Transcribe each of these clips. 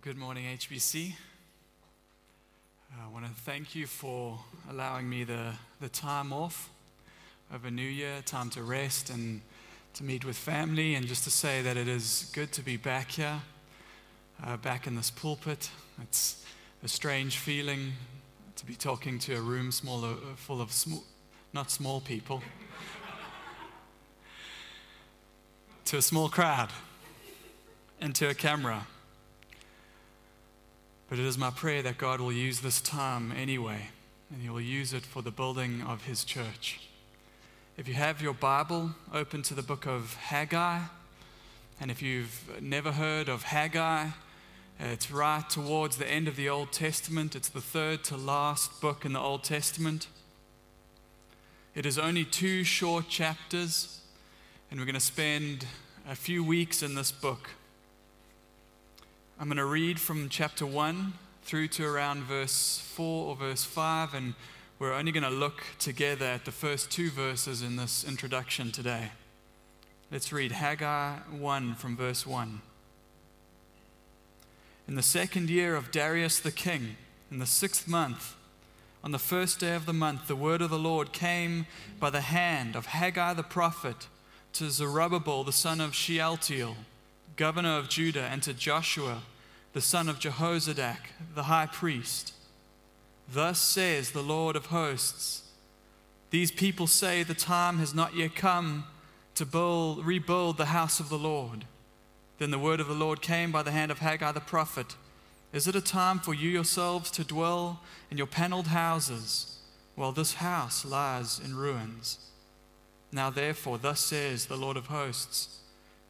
Well, good morning, HBC. I want to thank you for allowing me the, the time off of a New Year, time to rest and to meet with family, and just to say that it is good to be back here, uh, back in this pulpit. It's a strange feeling to be talking to a room small, uh, full of sm- not small people, to a small crowd, and to a camera. But it is my prayer that God will use this time anyway, and He will use it for the building of His church. If you have your Bible, open to the book of Haggai. And if you've never heard of Haggai, it's right towards the end of the Old Testament. It's the third to last book in the Old Testament. It is only two short chapters, and we're going to spend a few weeks in this book. I'm going to read from chapter 1 through to around verse 4 or verse 5, and we're only going to look together at the first two verses in this introduction today. Let's read Haggai 1 from verse 1. In the second year of Darius the king, in the sixth month, on the first day of the month, the word of the Lord came by the hand of Haggai the prophet to Zerubbabel the son of Shealtiel, governor of Judah, and to Joshua the son of Jehozadak, the high priest. Thus says the Lord of hosts These people say the time has not yet come to build, rebuild the house of the Lord. Then the word of the Lord came by the hand of Haggai the prophet Is it a time for you yourselves to dwell in your paneled houses, while this house lies in ruins? Now, therefore, thus says the Lord of hosts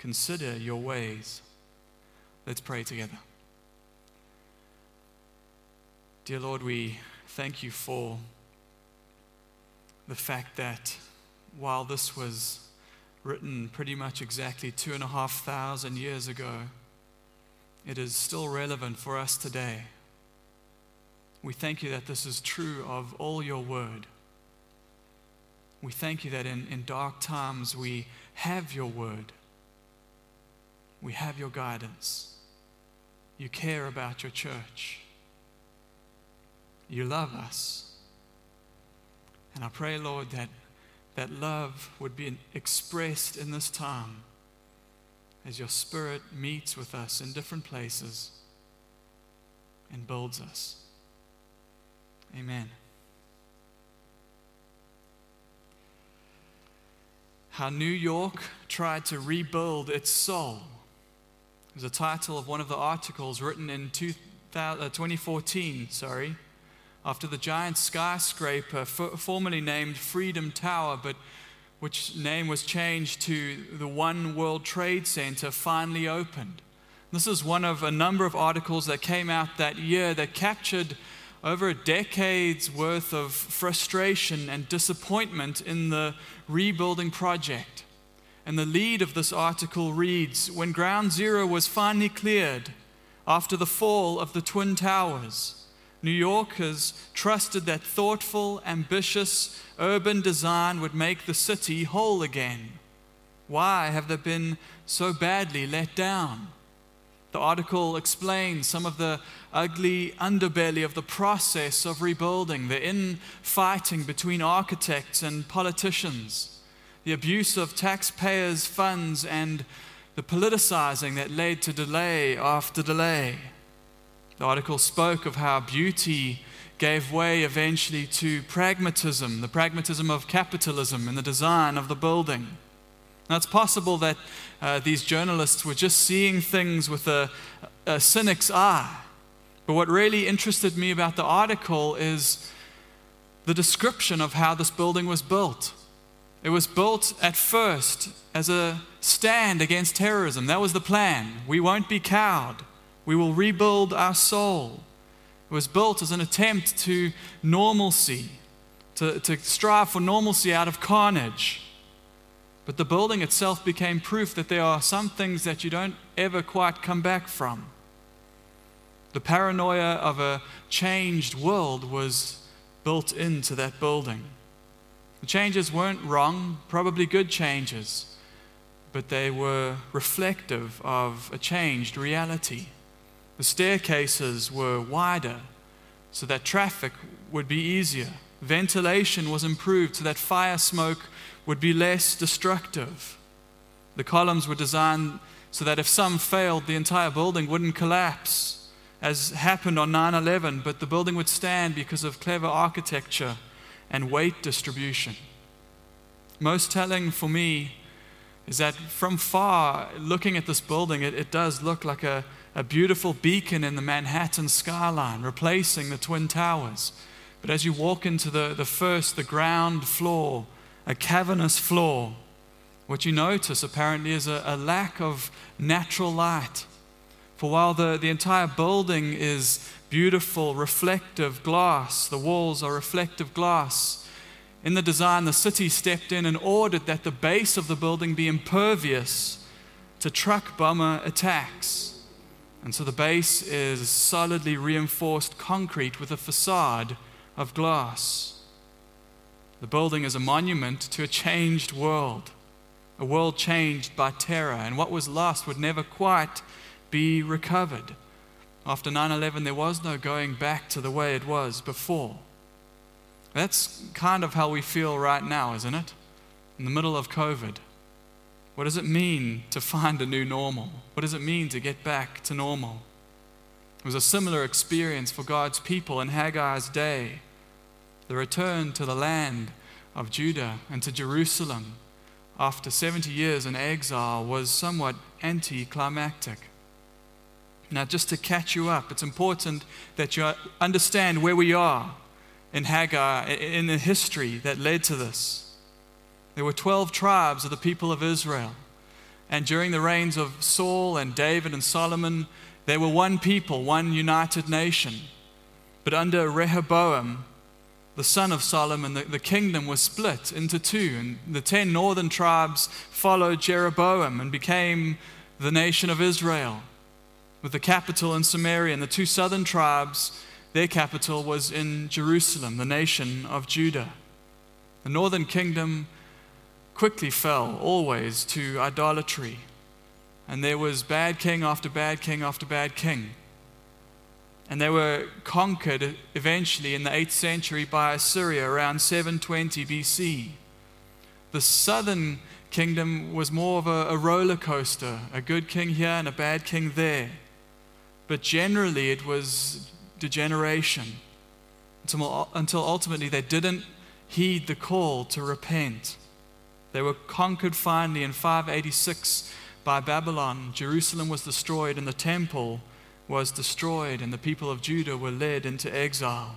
Consider your ways. Let's pray together. Dear Lord, we thank you for the fact that while this was written pretty much exactly two and a half thousand years ago, it is still relevant for us today. We thank you that this is true of all your word. We thank you that in, in dark times we have your word, we have your guidance. You care about your church. You love us. And I pray, Lord, that that love would be expressed in this time as your Spirit meets with us in different places and builds us. Amen. How New York tried to rebuild its soul is the title of one of the articles written in 2014, uh, sorry, after the giant skyscraper, formerly named Freedom Tower, but which name was changed to the One World Trade Center, finally opened. This is one of a number of articles that came out that year that captured over a decade's worth of frustration and disappointment in the rebuilding project. And the lead of this article reads When Ground Zero was finally cleared after the fall of the Twin Towers, New Yorkers trusted that thoughtful, ambitious urban design would make the city whole again. Why have they been so badly let down? The article explains some of the ugly underbelly of the process of rebuilding, the infighting between architects and politicians, the abuse of taxpayers' funds, and the politicizing that led to delay after delay. The article spoke of how beauty gave way eventually to pragmatism, the pragmatism of capitalism in the design of the building. Now, it's possible that uh, these journalists were just seeing things with a, a cynic's eye. But what really interested me about the article is the description of how this building was built. It was built at first as a stand against terrorism. That was the plan. We won't be cowed. We will rebuild our soul. It was built as an attempt to normalcy, to, to strive for normalcy out of carnage. But the building itself became proof that there are some things that you don't ever quite come back from. The paranoia of a changed world was built into that building. The changes weren't wrong, probably good changes, but they were reflective of a changed reality. The staircases were wider so that traffic would be easier. Ventilation was improved so that fire smoke would be less destructive. The columns were designed so that if some failed, the entire building wouldn't collapse, as happened on 9 11, but the building would stand because of clever architecture and weight distribution. Most telling for me is that from far, looking at this building, it, it does look like a, a beautiful beacon in the Manhattan skyline, replacing the Twin Towers. But as you walk into the, the first, the ground floor, a cavernous floor, what you notice apparently is a, a lack of natural light. For while the, the entire building is beautiful, reflective glass, the walls are reflective glass, in the design, the city stepped in and ordered that the base of the building be impervious to truck bomber attacks. And so the base is solidly reinforced concrete with a facade of glass. The building is a monument to a changed world a world changed by terror, and what was lost would never quite be recovered. After 9 11, there was no going back to the way it was before. That's kind of how we feel right now, isn't it? In the middle of COVID. What does it mean to find a new normal? What does it mean to get back to normal? It was a similar experience for God's people in Haggai's day. The return to the land of Judah and to Jerusalem after 70 years in exile was somewhat anticlimactic. Now, just to catch you up, it's important that you understand where we are in Haggai, in the history that led to this. There were 12 tribes of the people of Israel. And during the reigns of Saul and David and Solomon, they were one people, one united nation. But under Rehoboam, the son of Solomon, the, the kingdom was split into two, and the ten northern tribes followed Jeroboam and became the nation of Israel, with the capital in Samaria, and the two southern tribes, their capital was in Jerusalem, the nation of Judah. The northern kingdom quickly fell, always, to idolatry, and there was bad king after bad king after bad king. And they were conquered eventually in the 8th century by Assyria around 720 BC. The southern kingdom was more of a, a roller coaster, a good king here and a bad king there. But generally, it was degeneration until, until ultimately they didn't heed the call to repent. They were conquered finally in 586 by Babylon. Jerusalem was destroyed, and the temple was destroyed and the people of Judah were led into exile.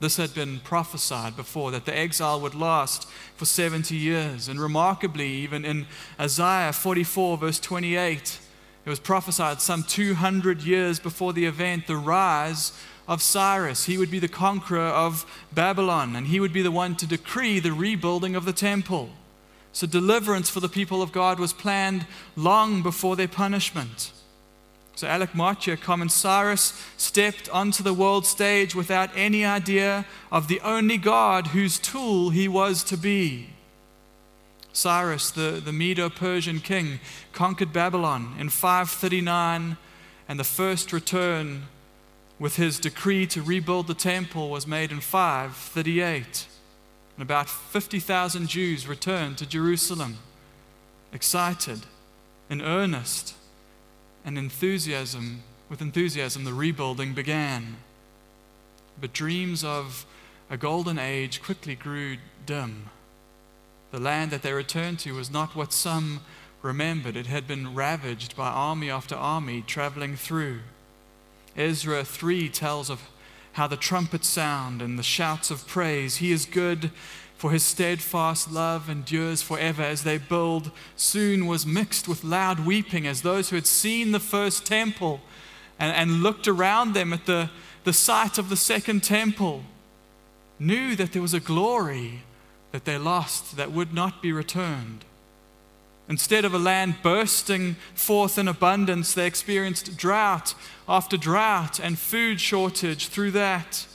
This had been prophesied before that the exile would last for 70 years. And remarkably, even in Isaiah 44, verse 28, it was prophesied some 200 years before the event, the rise of Cyrus. He would be the conqueror of Babylon, and he would be the one to decree the rebuilding of the temple. So, deliverance for the people of God was planned long before their punishment. So Alec Motyer comments Cyrus stepped onto the world stage without any idea of the only God whose tool he was to be. Cyrus, the, the Medo Persian king, conquered Babylon in 539, and the first return with his decree to rebuild the temple was made in 538. And about 50,000 Jews returned to Jerusalem, excited, in earnest and enthusiasm, with enthusiasm, the rebuilding began. But dreams of a golden age quickly grew dim. The land that they returned to was not what some remembered. It had been ravaged by army after army traveling through. Ezra 3 tells of how the trumpets sound and the shouts of praise. He is good for his steadfast love endures forever as they build, soon was mixed with loud weeping as those who had seen the first temple and, and looked around them at the, the site of the second temple knew that there was a glory that they lost that would not be returned. Instead of a land bursting forth in abundance, they experienced drought after drought and food shortage through that.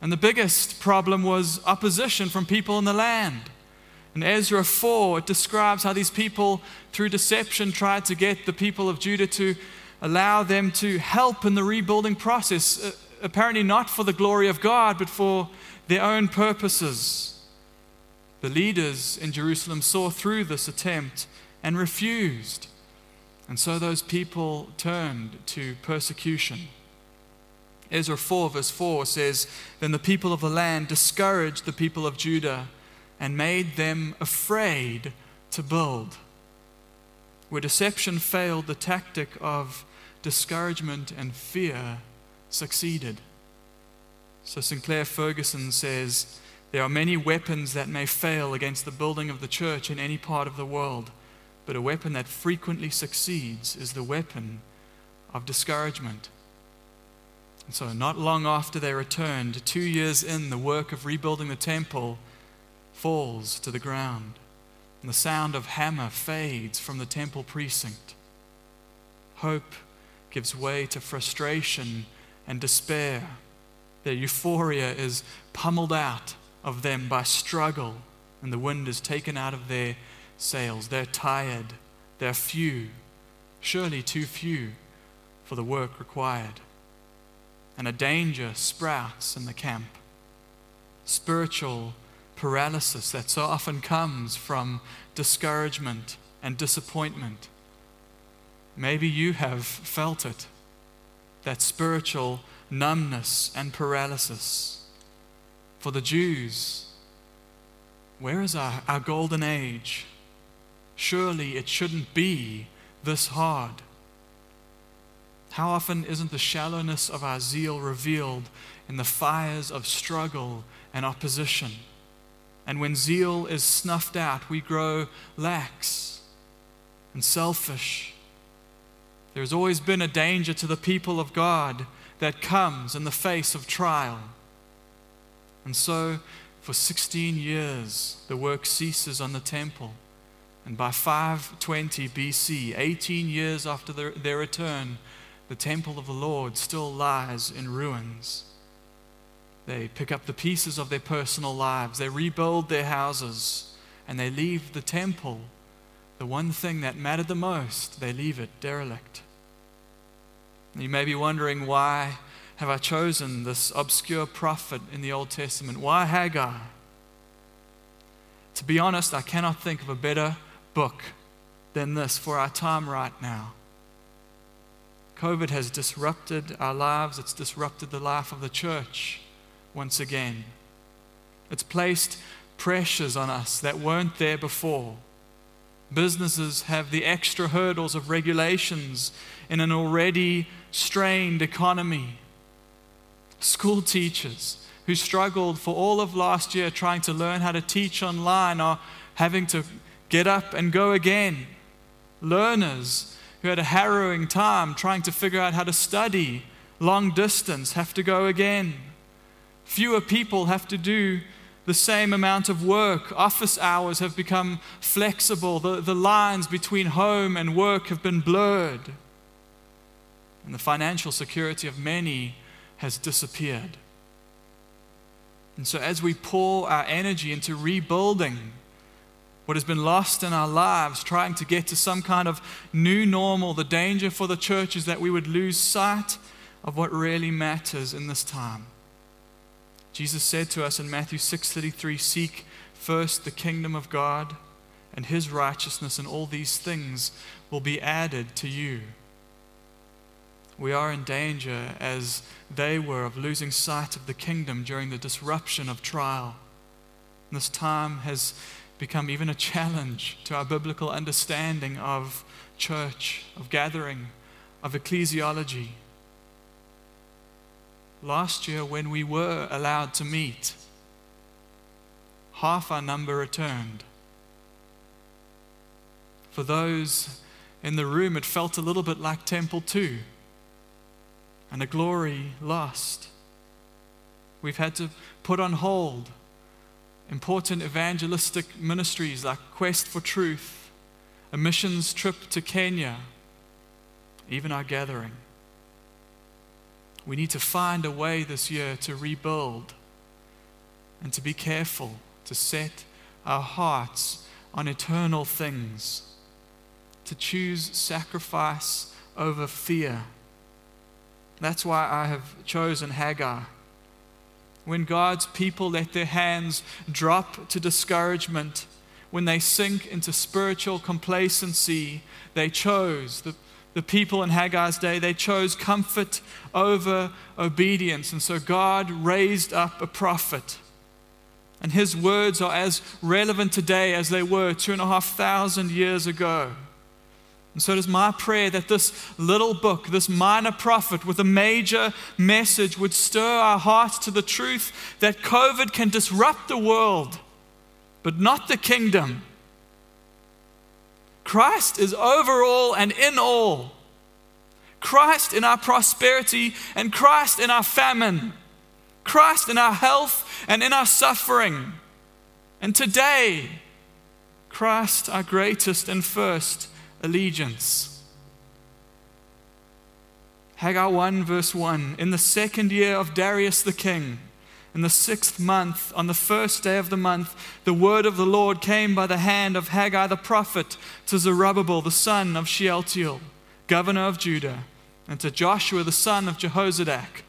And the biggest problem was opposition from people in the land. In Ezra 4, it describes how these people, through deception, tried to get the people of Judah to allow them to help in the rebuilding process, uh, apparently not for the glory of God, but for their own purposes. The leaders in Jerusalem saw through this attempt and refused. And so those people turned to persecution. Ezra 4, verse 4 says, Then the people of the land discouraged the people of Judah and made them afraid to build. Where deception failed, the tactic of discouragement and fear succeeded. So Sinclair Ferguson says, There are many weapons that may fail against the building of the church in any part of the world, but a weapon that frequently succeeds is the weapon of discouragement. And so, not long after they returned, two years in, the work of rebuilding the temple falls to the ground, and the sound of hammer fades from the temple precinct. Hope gives way to frustration and despair. Their euphoria is pummeled out of them by struggle, and the wind is taken out of their sails. They're tired, they're few, surely too few for the work required and a danger sprouts in the camp. Spiritual paralysis that so often comes from discouragement and disappointment. Maybe you have felt it, that spiritual numbness and paralysis. For the Jews, where is our, our golden age? Surely it shouldn't be this hard. How often isn't the shallowness of our zeal revealed in the fires of struggle and opposition? And when zeal is snuffed out, we grow lax and selfish. There's always been a danger to the people of God that comes in the face of trial. And so, for 16 years, the work ceases on the temple. And by 520 BC, 18 years after their, their return, the temple of the Lord still lies in ruins. They pick up the pieces of their personal lives, they rebuild their houses, and they leave the temple, the one thing that mattered the most, they leave it derelict. You may be wondering why have I chosen this obscure prophet in the Old Testament? Why Haggai? To be honest, I cannot think of a better book than this for our time right now. COVID has disrupted our lives, it's disrupted the life of the church once again. It's placed pressures on us that weren't there before. Businesses have the extra hurdles of regulations in an already strained economy. School teachers who struggled for all of last year trying to learn how to teach online are having to get up and go again. Learners who had a harrowing time trying to figure out how to study long distance have to go again. Fewer people have to do the same amount of work. Office hours have become flexible. The, the lines between home and work have been blurred. And the financial security of many has disappeared. And so, as we pour our energy into rebuilding what has been lost in our lives, trying to get to some kind of new normal, the danger for the church is that we would lose sight of what really matters in this time. Jesus said to us in Matthew 6:33, "Seek first the kingdom of God and his righteousness, and all these things will be added to you." We are in danger as they were of losing sight of the kingdom during the disruption of trial. This time has become even a challenge to our biblical understanding of church, of gathering, of ecclesiology. Last year, when we were allowed to meet, half our number returned. For those in the room, it felt a little bit like Temple 2 and a glory lost. We've had to put on hold important evangelistic ministries like Quest for Truth, a missions trip to Kenya, even our gathering. We need to find a way this year to rebuild and to be careful to set our hearts on eternal things, to choose sacrifice over fear. That's why I have chosen Haggai. When God's people let their hands drop to discouragement, when they sink into spiritual complacency, they chose, the, the people in Haggai's day, they chose comfort over obedience. And so God raised up a prophet. And his words are as relevant today as they were two and a half thousand years ago. And so it is my prayer that this little book, this minor prophet with a major message, would stir our hearts to the truth that COVID can disrupt the world, but not the kingdom. Christ is over all and in all. Christ in our prosperity and Christ in our famine. Christ in our health and in our suffering. And today, Christ, our greatest and first allegiance. Haggai 1, verse 1 In the second year of Darius the king, in the sixth month, on the first day of the month, the word of the Lord came by the hand of Haggai the prophet to Zerubbabel the son of Shealtiel, governor of Judah, and to Joshua the son of Jehozadak,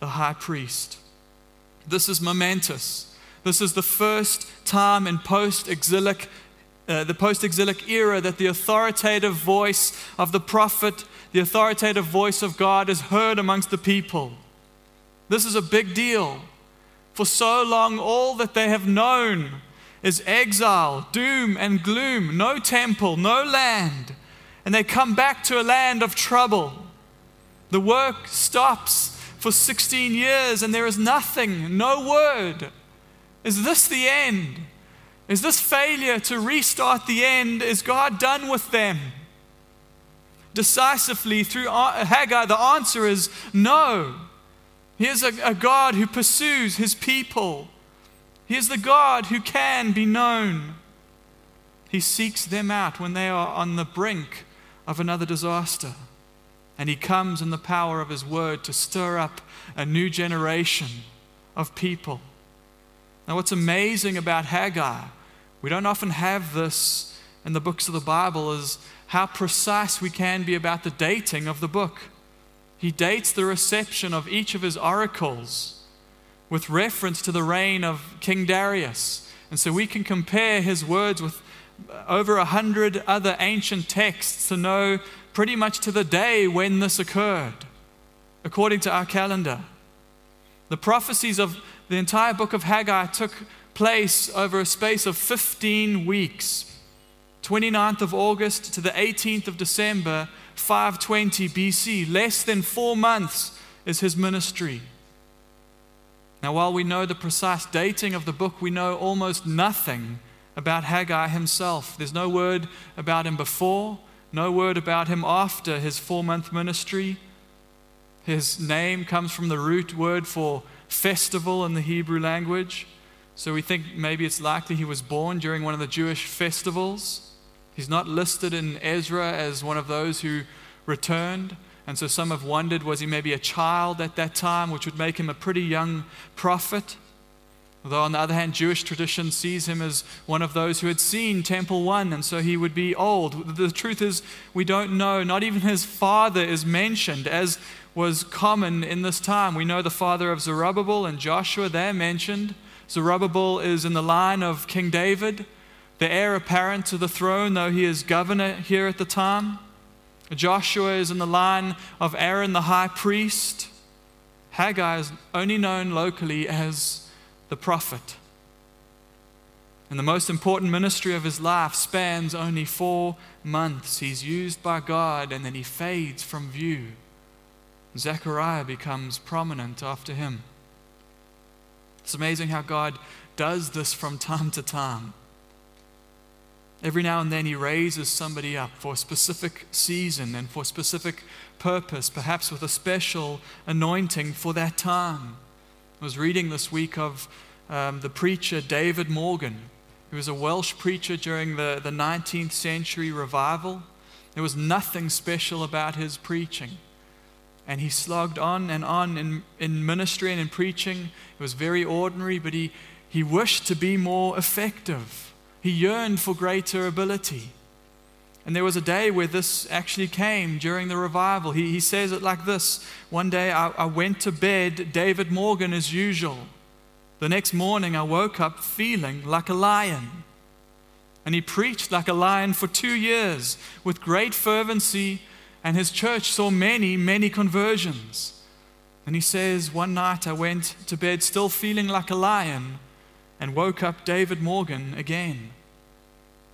the high priest. This is momentous. This is the first time in post exilic uh, the post exilic era that the authoritative voice of the prophet, the authoritative voice of God is heard amongst the people. This is a big deal. For so long, all that they have known is exile, doom, and gloom, no temple, no land. And they come back to a land of trouble. The work stops for 16 years and there is nothing, no word. Is this the end? Is this failure to restart the end? Is God done with them? Decisively through uh, Haggai, the answer is no. He is a, a God who pursues his people. He is the God who can be known. He seeks them out when they are on the brink of another disaster. And he comes in the power of his word to stir up a new generation of people. Now, what's amazing about Haggai we don't often have this in the books of the Bible is how precise we can be about the dating of the book. He dates the reception of each of his oracles with reference to the reign of King Darius. And so we can compare his words with uh, over a hundred other ancient texts to know pretty much to the day when this occurred, according to our calendar. The prophecies of the entire book of Haggai took place over a space of 15 weeks, 29th of August to the 18th of December, 520 BC. Less than four months is his ministry. Now, while we know the precise dating of the book, we know almost nothing about Haggai himself. There's no word about him before, no word about him after his four month ministry. His name comes from the root word for festival in the Hebrew language. So we think maybe it's likely he was born during one of the Jewish festivals. He's not listed in Ezra as one of those who returned. And so some have wondered was he maybe a child at that time, which would make him a pretty young prophet? Although, on the other hand, Jewish tradition sees him as one of those who had seen Temple 1, and so he would be old. The truth is, we don't know. Not even his father is mentioned, as was common in this time. We know the father of Zerubbabel and Joshua, they're mentioned. Zerubbabel is in the line of King David, the heir apparent to the throne, though he is governor here at the time. Joshua is in the line of Aaron the high priest. Haggai is only known locally as the prophet. And the most important ministry of his life spans only four months. He's used by God and then he fades from view. Zechariah becomes prominent after him. It's amazing how God does this from time to time. Every now and then, He raises somebody up for a specific season and for a specific purpose, perhaps with a special anointing for that time. I was reading this week of um, the preacher David Morgan, who was a Welsh preacher during the, the 19th century revival. There was nothing special about his preaching. And he slogged on and on in, in ministry and in preaching. It was very ordinary, but he, he wished to be more effective. He yearned for greater ability. And there was a day where this actually came during the revival. He, he says it like this One day I, I went to bed, David Morgan as usual. The next morning I woke up feeling like a lion. And he preached like a lion for two years with great fervency, and his church saw many, many conversions. And he says, One night I went to bed still feeling like a lion and woke up David Morgan again.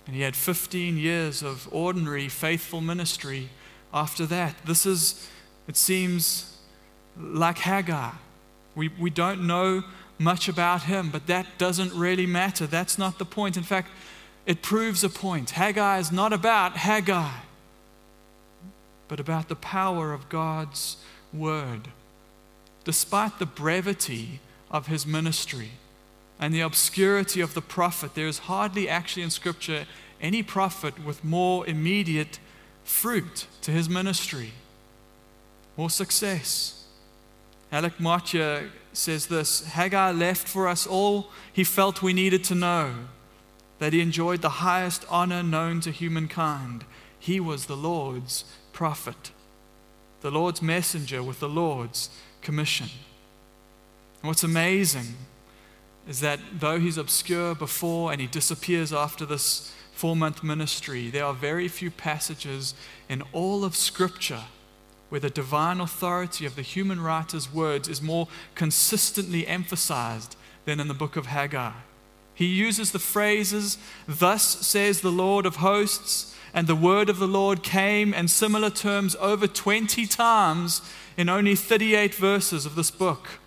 And he had 15 years of ordinary, faithful ministry after that. This is, it seems, like Haggai. We, we don't know much about him, but that doesn't really matter. That's not the point. In fact, it proves a point. Haggai is not about Haggai, but about the power of God's word. Despite the brevity of his ministry, and the obscurity of the prophet, there is hardly actually in Scripture any prophet with more immediate fruit to his ministry, more success. Alec Motyer says this Haggai left for us all he felt we needed to know that he enjoyed the highest honor known to humankind. He was the Lord's prophet, the Lord's messenger with the Lord's commission. What's amazing is that though he's obscure before and he disappears after this four month ministry, there are very few passages in all of Scripture where the divine authority of the human writer's words is more consistently emphasized than in the book of Haggai. He uses the phrases, Thus says the Lord of hosts, and the word of the Lord came, and similar terms over 20 times in only 38 verses of this book.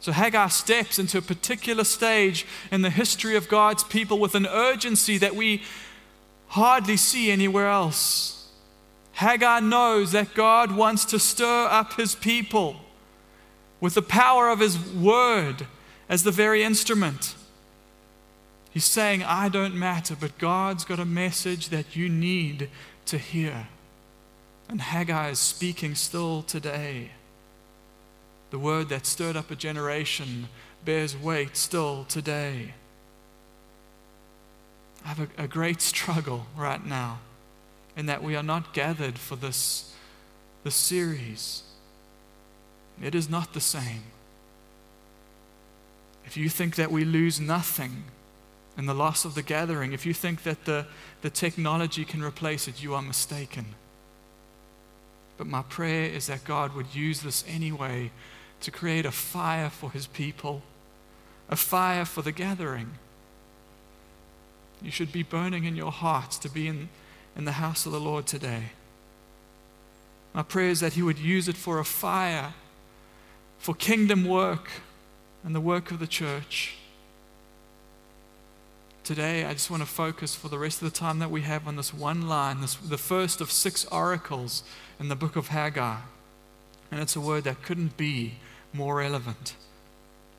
So Haggai steps into a particular stage in the history of God's people with an urgency that we hardly see anywhere else. Haggai knows that God wants to stir up his people with the power of his word as the very instrument. He's saying, I don't matter, but God's got a message that you need to hear. And Haggai is speaking still today. The word that stirred up a generation bears weight still today. I have a, a, great struggle right now in that we are not gathered for this, this series. It is not the same. If you think that we lose nothing in the loss of the gathering, if you think that the, the technology can replace it, you are mistaken. But my prayer is that God would use this anyway to create a fire for his people, a fire for the gathering. You should be burning in your hearts to be in, in the house of the Lord today. My prayer is that he would use it for a fire, for kingdom work and the work of the church. Today, I just want to focus for the rest of the time that we have on this one line, this, the first of six oracles in the book of Haggai. And it's a word that couldn't be more relevant.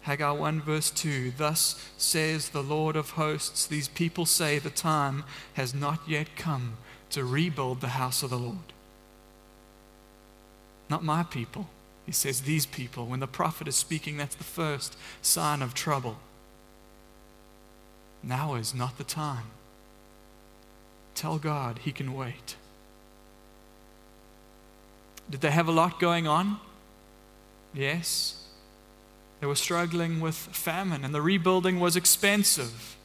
Haggai 1, verse 2 Thus says the Lord of hosts, these people say the time has not yet come to rebuild the house of the Lord. Not my people. He says these people. When the prophet is speaking, that's the first sign of trouble. Now is not the time. Tell God he can wait. Did they have a lot going on? Yes. They were struggling with famine, and the rebuilding was expensive.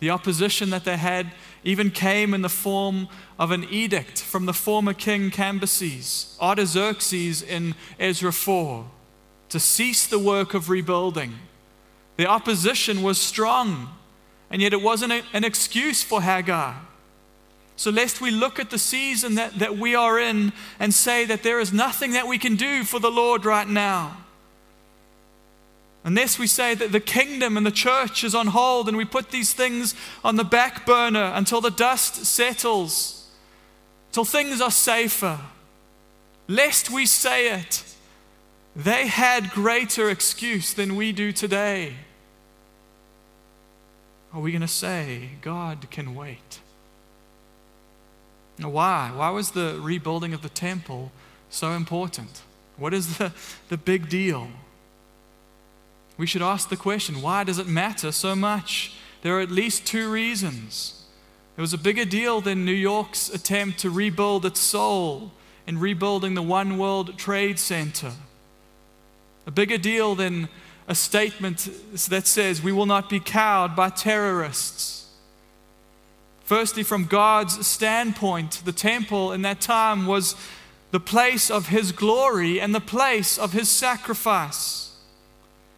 The opposition that they had even came in the form of an edict from the former king Cambyses, Artaxerxes in Ezra 4, to cease the work of rebuilding. The opposition was strong, and yet it wasn't a, an excuse for Haggai. So, lest we look at the season that, that we are in and say that there is nothing that we can do for the Lord right now. Unless we say that the kingdom and the church is on hold and we put these things on the back burner until the dust settles, till things are safer. Lest we say it, they had greater excuse than we do today. Are we going to say, God can wait? Now, why? Why was the rebuilding of the temple so important? What is the, the big deal? We should ask the question why does it matter so much? There are at least two reasons. It was a bigger deal than New York's attempt to rebuild its soul in rebuilding the One World Trade Center. A bigger deal than a statement that says we will not be cowed by terrorists. Firstly, from God's standpoint, the temple in that time was the place of His glory and the place of His sacrifice.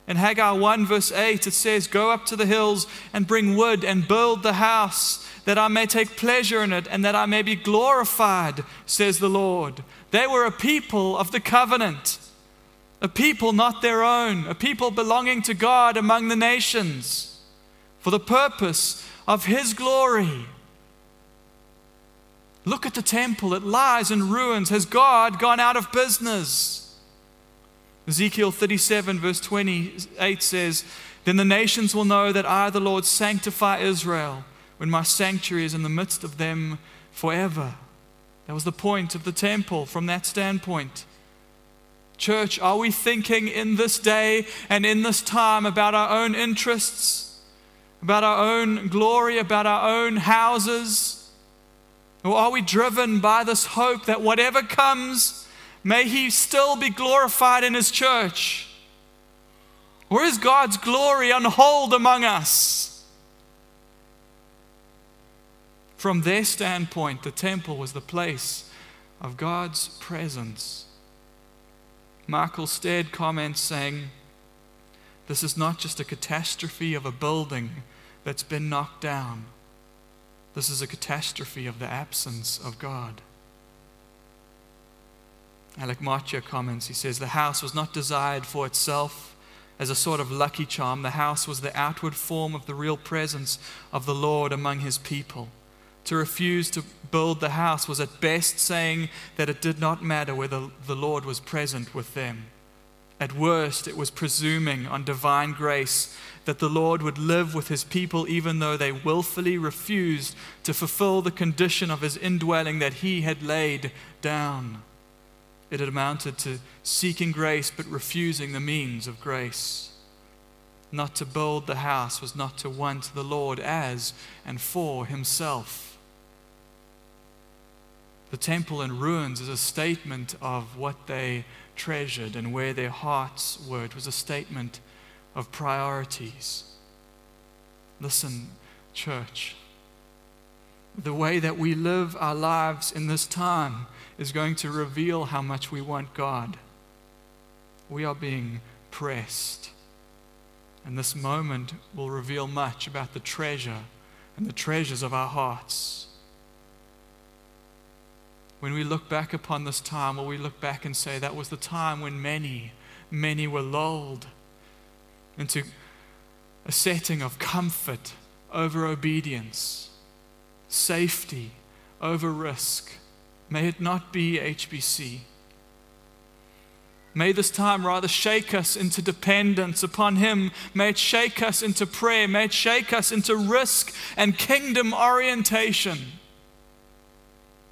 In Haggai 1, verse 8, it says, Go up to the hills and bring wood and build the house, that I may take pleasure in it and that I may be glorified, says the Lord. They were a people of the covenant a people not their own, a people belonging to God among the nations, for the purpose of His glory. Look at the temple, it lies in ruins. Has God gone out of business? Ezekiel 37, verse 28 says, Then the nations will know that I, the Lord, sanctify Israel when my sanctuary is in the midst of them forever. That was the point of the temple from that standpoint. Church, are we thinking in this day and in this time about our own interests, about our own glory, about our own houses? Or are we driven by this hope that whatever comes, may He still be glorified in His church? Or is God's glory on hold among us? From their standpoint, the temple was the place of God's presence. Michael Stead comments saying, This is not just a catastrophe of a building that's been knocked down. This is a catastrophe of the absence of God. Alec Motyer comments, he says, The house was not desired for itself as a sort of lucky charm. The house was the outward form of the real presence of the Lord among his people. To refuse to build the house was at best saying that it did not matter whether the Lord was present with them. At worst, it was presuming on divine grace that the Lord would live with his people even though they willfully refused to fulfill the condition of his indwelling that he had laid down. It had amounted to seeking grace but refusing the means of grace. Not to build the house was not to want the Lord as and for himself. The temple in ruins is a statement of what they treasured and where their hearts were. It was a statement of priorities. Listen, church, the way that we live our lives in this time is going to reveal how much we want God. We are being pressed. And this moment will reveal much about the treasure and the treasures of our hearts when we look back upon this time, will we look back and say that was the time when many, many were lulled into a setting of comfort over obedience, safety over risk. May it not be HBC. May this time rather shake us into dependence upon Him. May it shake us into prayer. May it shake us into risk and kingdom orientation.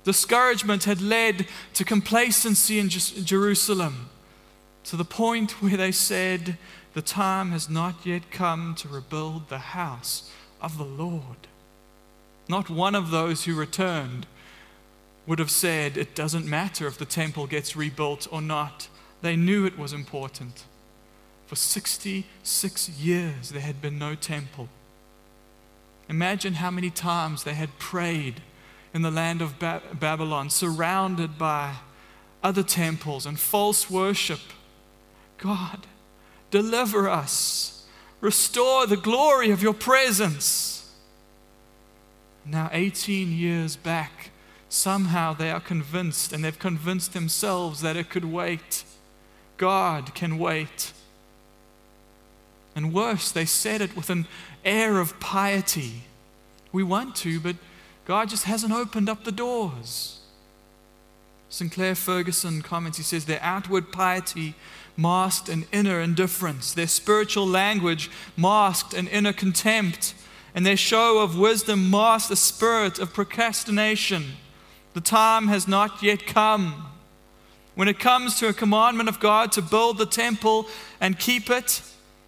Discouragement had led to complacency in Jerusalem to the point where they said, The time has not yet come to rebuild the house of the Lord. Not one of those who returned would have said, It doesn't matter if the temple gets rebuilt or not. They knew it was important. For 66 years, there had been no temple. Imagine how many times they had prayed in the land of ba- Babylon, surrounded by other temples and false worship. God, deliver us, restore the glory of your presence. Now, 18 years back, somehow they are convinced, and they've convinced themselves that it could wait. God can wait. And worse, they said it with an air of piety. We want to, but God just hasn't opened up the doors. Sinclair Ferguson comments, he says, their outward piety masked an inner indifference, their spiritual language masked an inner contempt, and their show of wisdom masked a spirit of procrastination. The time has not yet come. When it comes to a commandment of God to build the temple and keep it,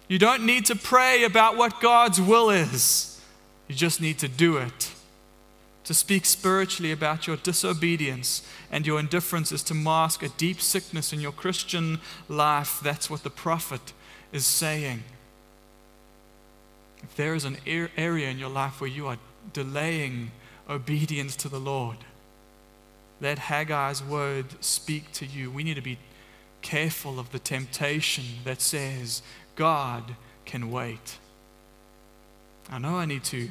you don't need to pray about what God's will is. You just need to do it. To speak spiritually about your disobedience and your indifference is to mask a deep sickness in your Christian life. That's what the prophet is saying. If there is an area in your life where you are delaying obedience to the Lord, let Haggai's word speak to you. We need to be careful of the temptation that says God can wait. I know I need to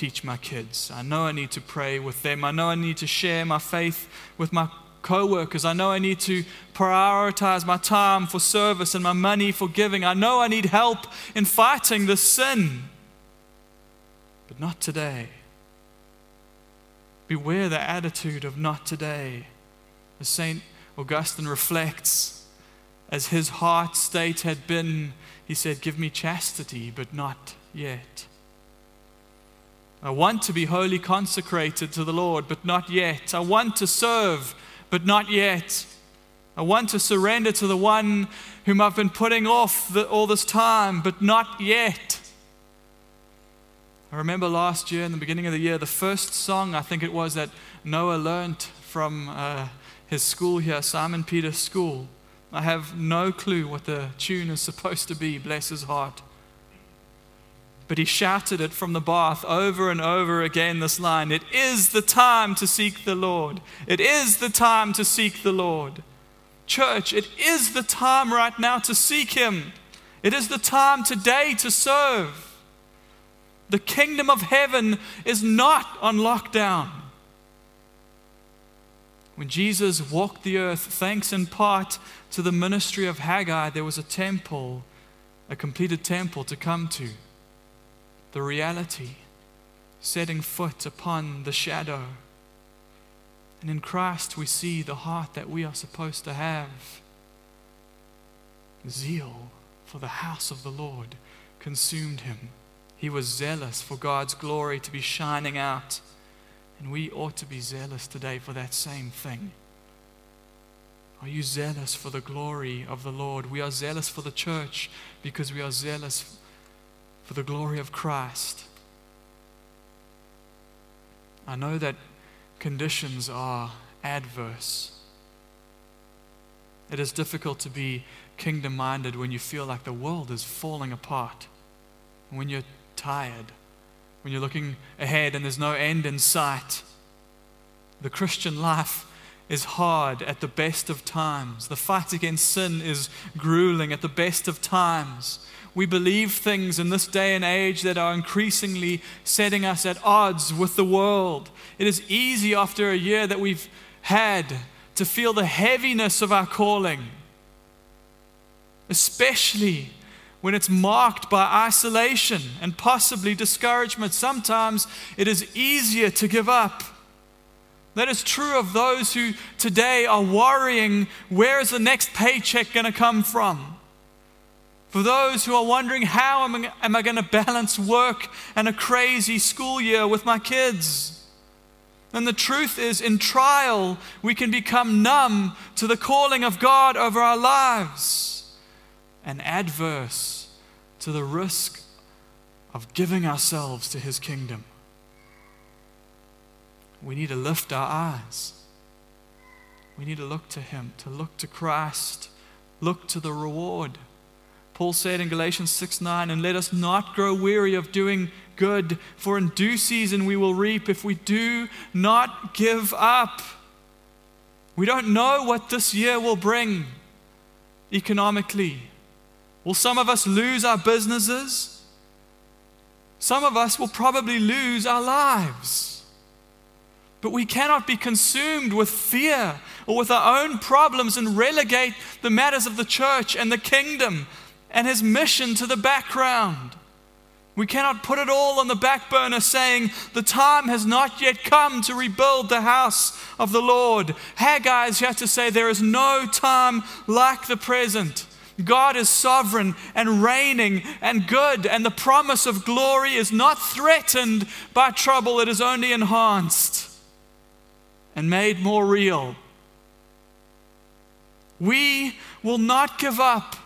teach my kids. I know I need to pray with them. I know I need to share my faith with my co-workers. I know I need to prioritize my time for service and my money for giving. I know I need help in fighting the sin. But not today. Beware the attitude of not today. As St. Augustine reflects, as his heart state had been, he said, Give me chastity, but not yet. I want to be wholly consecrated to the Lord, but not yet. I want to serve, but not yet. I want to surrender to the one whom I've been putting off the, all this time, but not yet. I remember last year, in the beginning of the year, the first song I think it was that Noah learnt from uh, his school here, Simon Peter School. I have no clue what the tune is supposed to be, bless his heart but he shouted it from the bath over and over again this line It is the time to seek the Lord. It is the time to seek the Lord. Church, it is the time right now to seek him. It is the time today to serve. The kingdom of heaven is not on lockdown. When Jesus walked the earth, thanks in part to the ministry of Haggai, there was a temple, a completed temple to come to the reality, setting foot upon the shadow. And in Christ, we see the heart that we are supposed to have zeal for the house of the Lord consumed him. He was zealous for God's glory to be shining out. And we ought to be zealous today for that same thing. Are you zealous for the glory of the Lord? We are zealous for the church because we are zealous for the glory of Christ. I know that conditions are adverse. It is difficult to be kingdom minded when you feel like the world is falling apart, when you're tired, when you're looking ahead and there's no end in sight. The Christian life is hard at the best of times. The fight against sin is grueling at the best of times. We believe things in this day and age that are increasingly setting us at odds with the world. It is easy after a year that we've had to feel the heaviness of our calling, especially when it's marked by isolation and possibly discouragement. Sometimes it is easier to give up. That is true of those who today are worrying where is the next paycheck going to come from? For those who are wondering, how am I, am I going to balance work and a crazy school year with my kids? And the truth is, in trial, we can become numb to the calling of God over our lives and adverse to the risk of giving ourselves to His kingdom. We need to lift our eyes. We need to look to Him, to look to Christ, look to the reward. Paul said in Galatians 6 9, and let us not grow weary of doing good, for in due season we will reap if we do not give up. We don't know what this year will bring economically. Will some of us lose our businesses? Some of us will probably lose our lives. But we cannot be consumed with fear or with our own problems and relegate the matters of the church and the kingdom and his mission to the background. We cannot put it all on the back burner saying, The time has not yet come to rebuild the house of the Lord. Haggai is here to say, There is no time like the present. God is sovereign and reigning and good, and the promise of glory is not threatened by trouble, it is only enhanced and made more real. We will not give up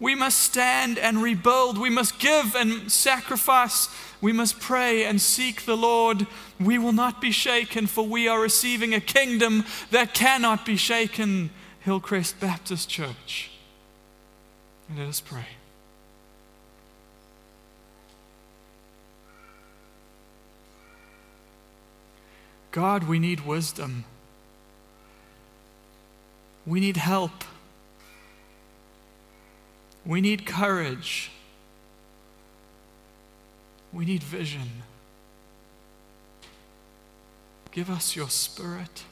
we must stand and rebuild. We must give and sacrifice we must pray and seek the Lord. We will not be shaken, for we are receiving a kingdom that cannot be shaken. Hillcrest Baptist Church. Let us pray. God, we need wisdom. We need help. We need courage. We need vision. Give us your spirit,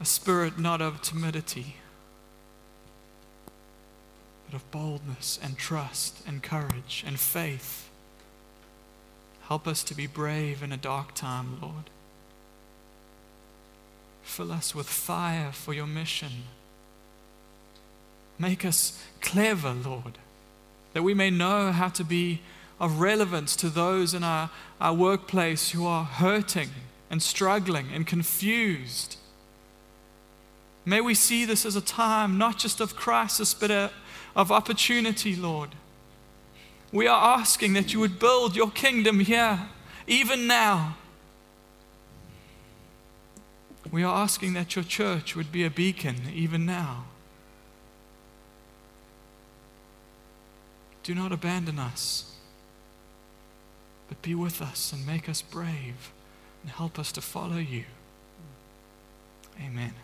a spirit not of timidity, but of boldness and trust and courage and faith. Help us to be brave in a dark time, Lord. Fill us with fire for your mission. Make us clever, Lord, that we may know how to be of relevance to those in our, our workplace who are hurting and struggling and confused. May we see this as a time not just of crisis, but a, of opportunity, Lord. We are asking that you would build your kingdom here, even now. We are asking that your church would be a beacon, even now. Do not abandon us, but be with us and make us brave and help us to follow you. Amen.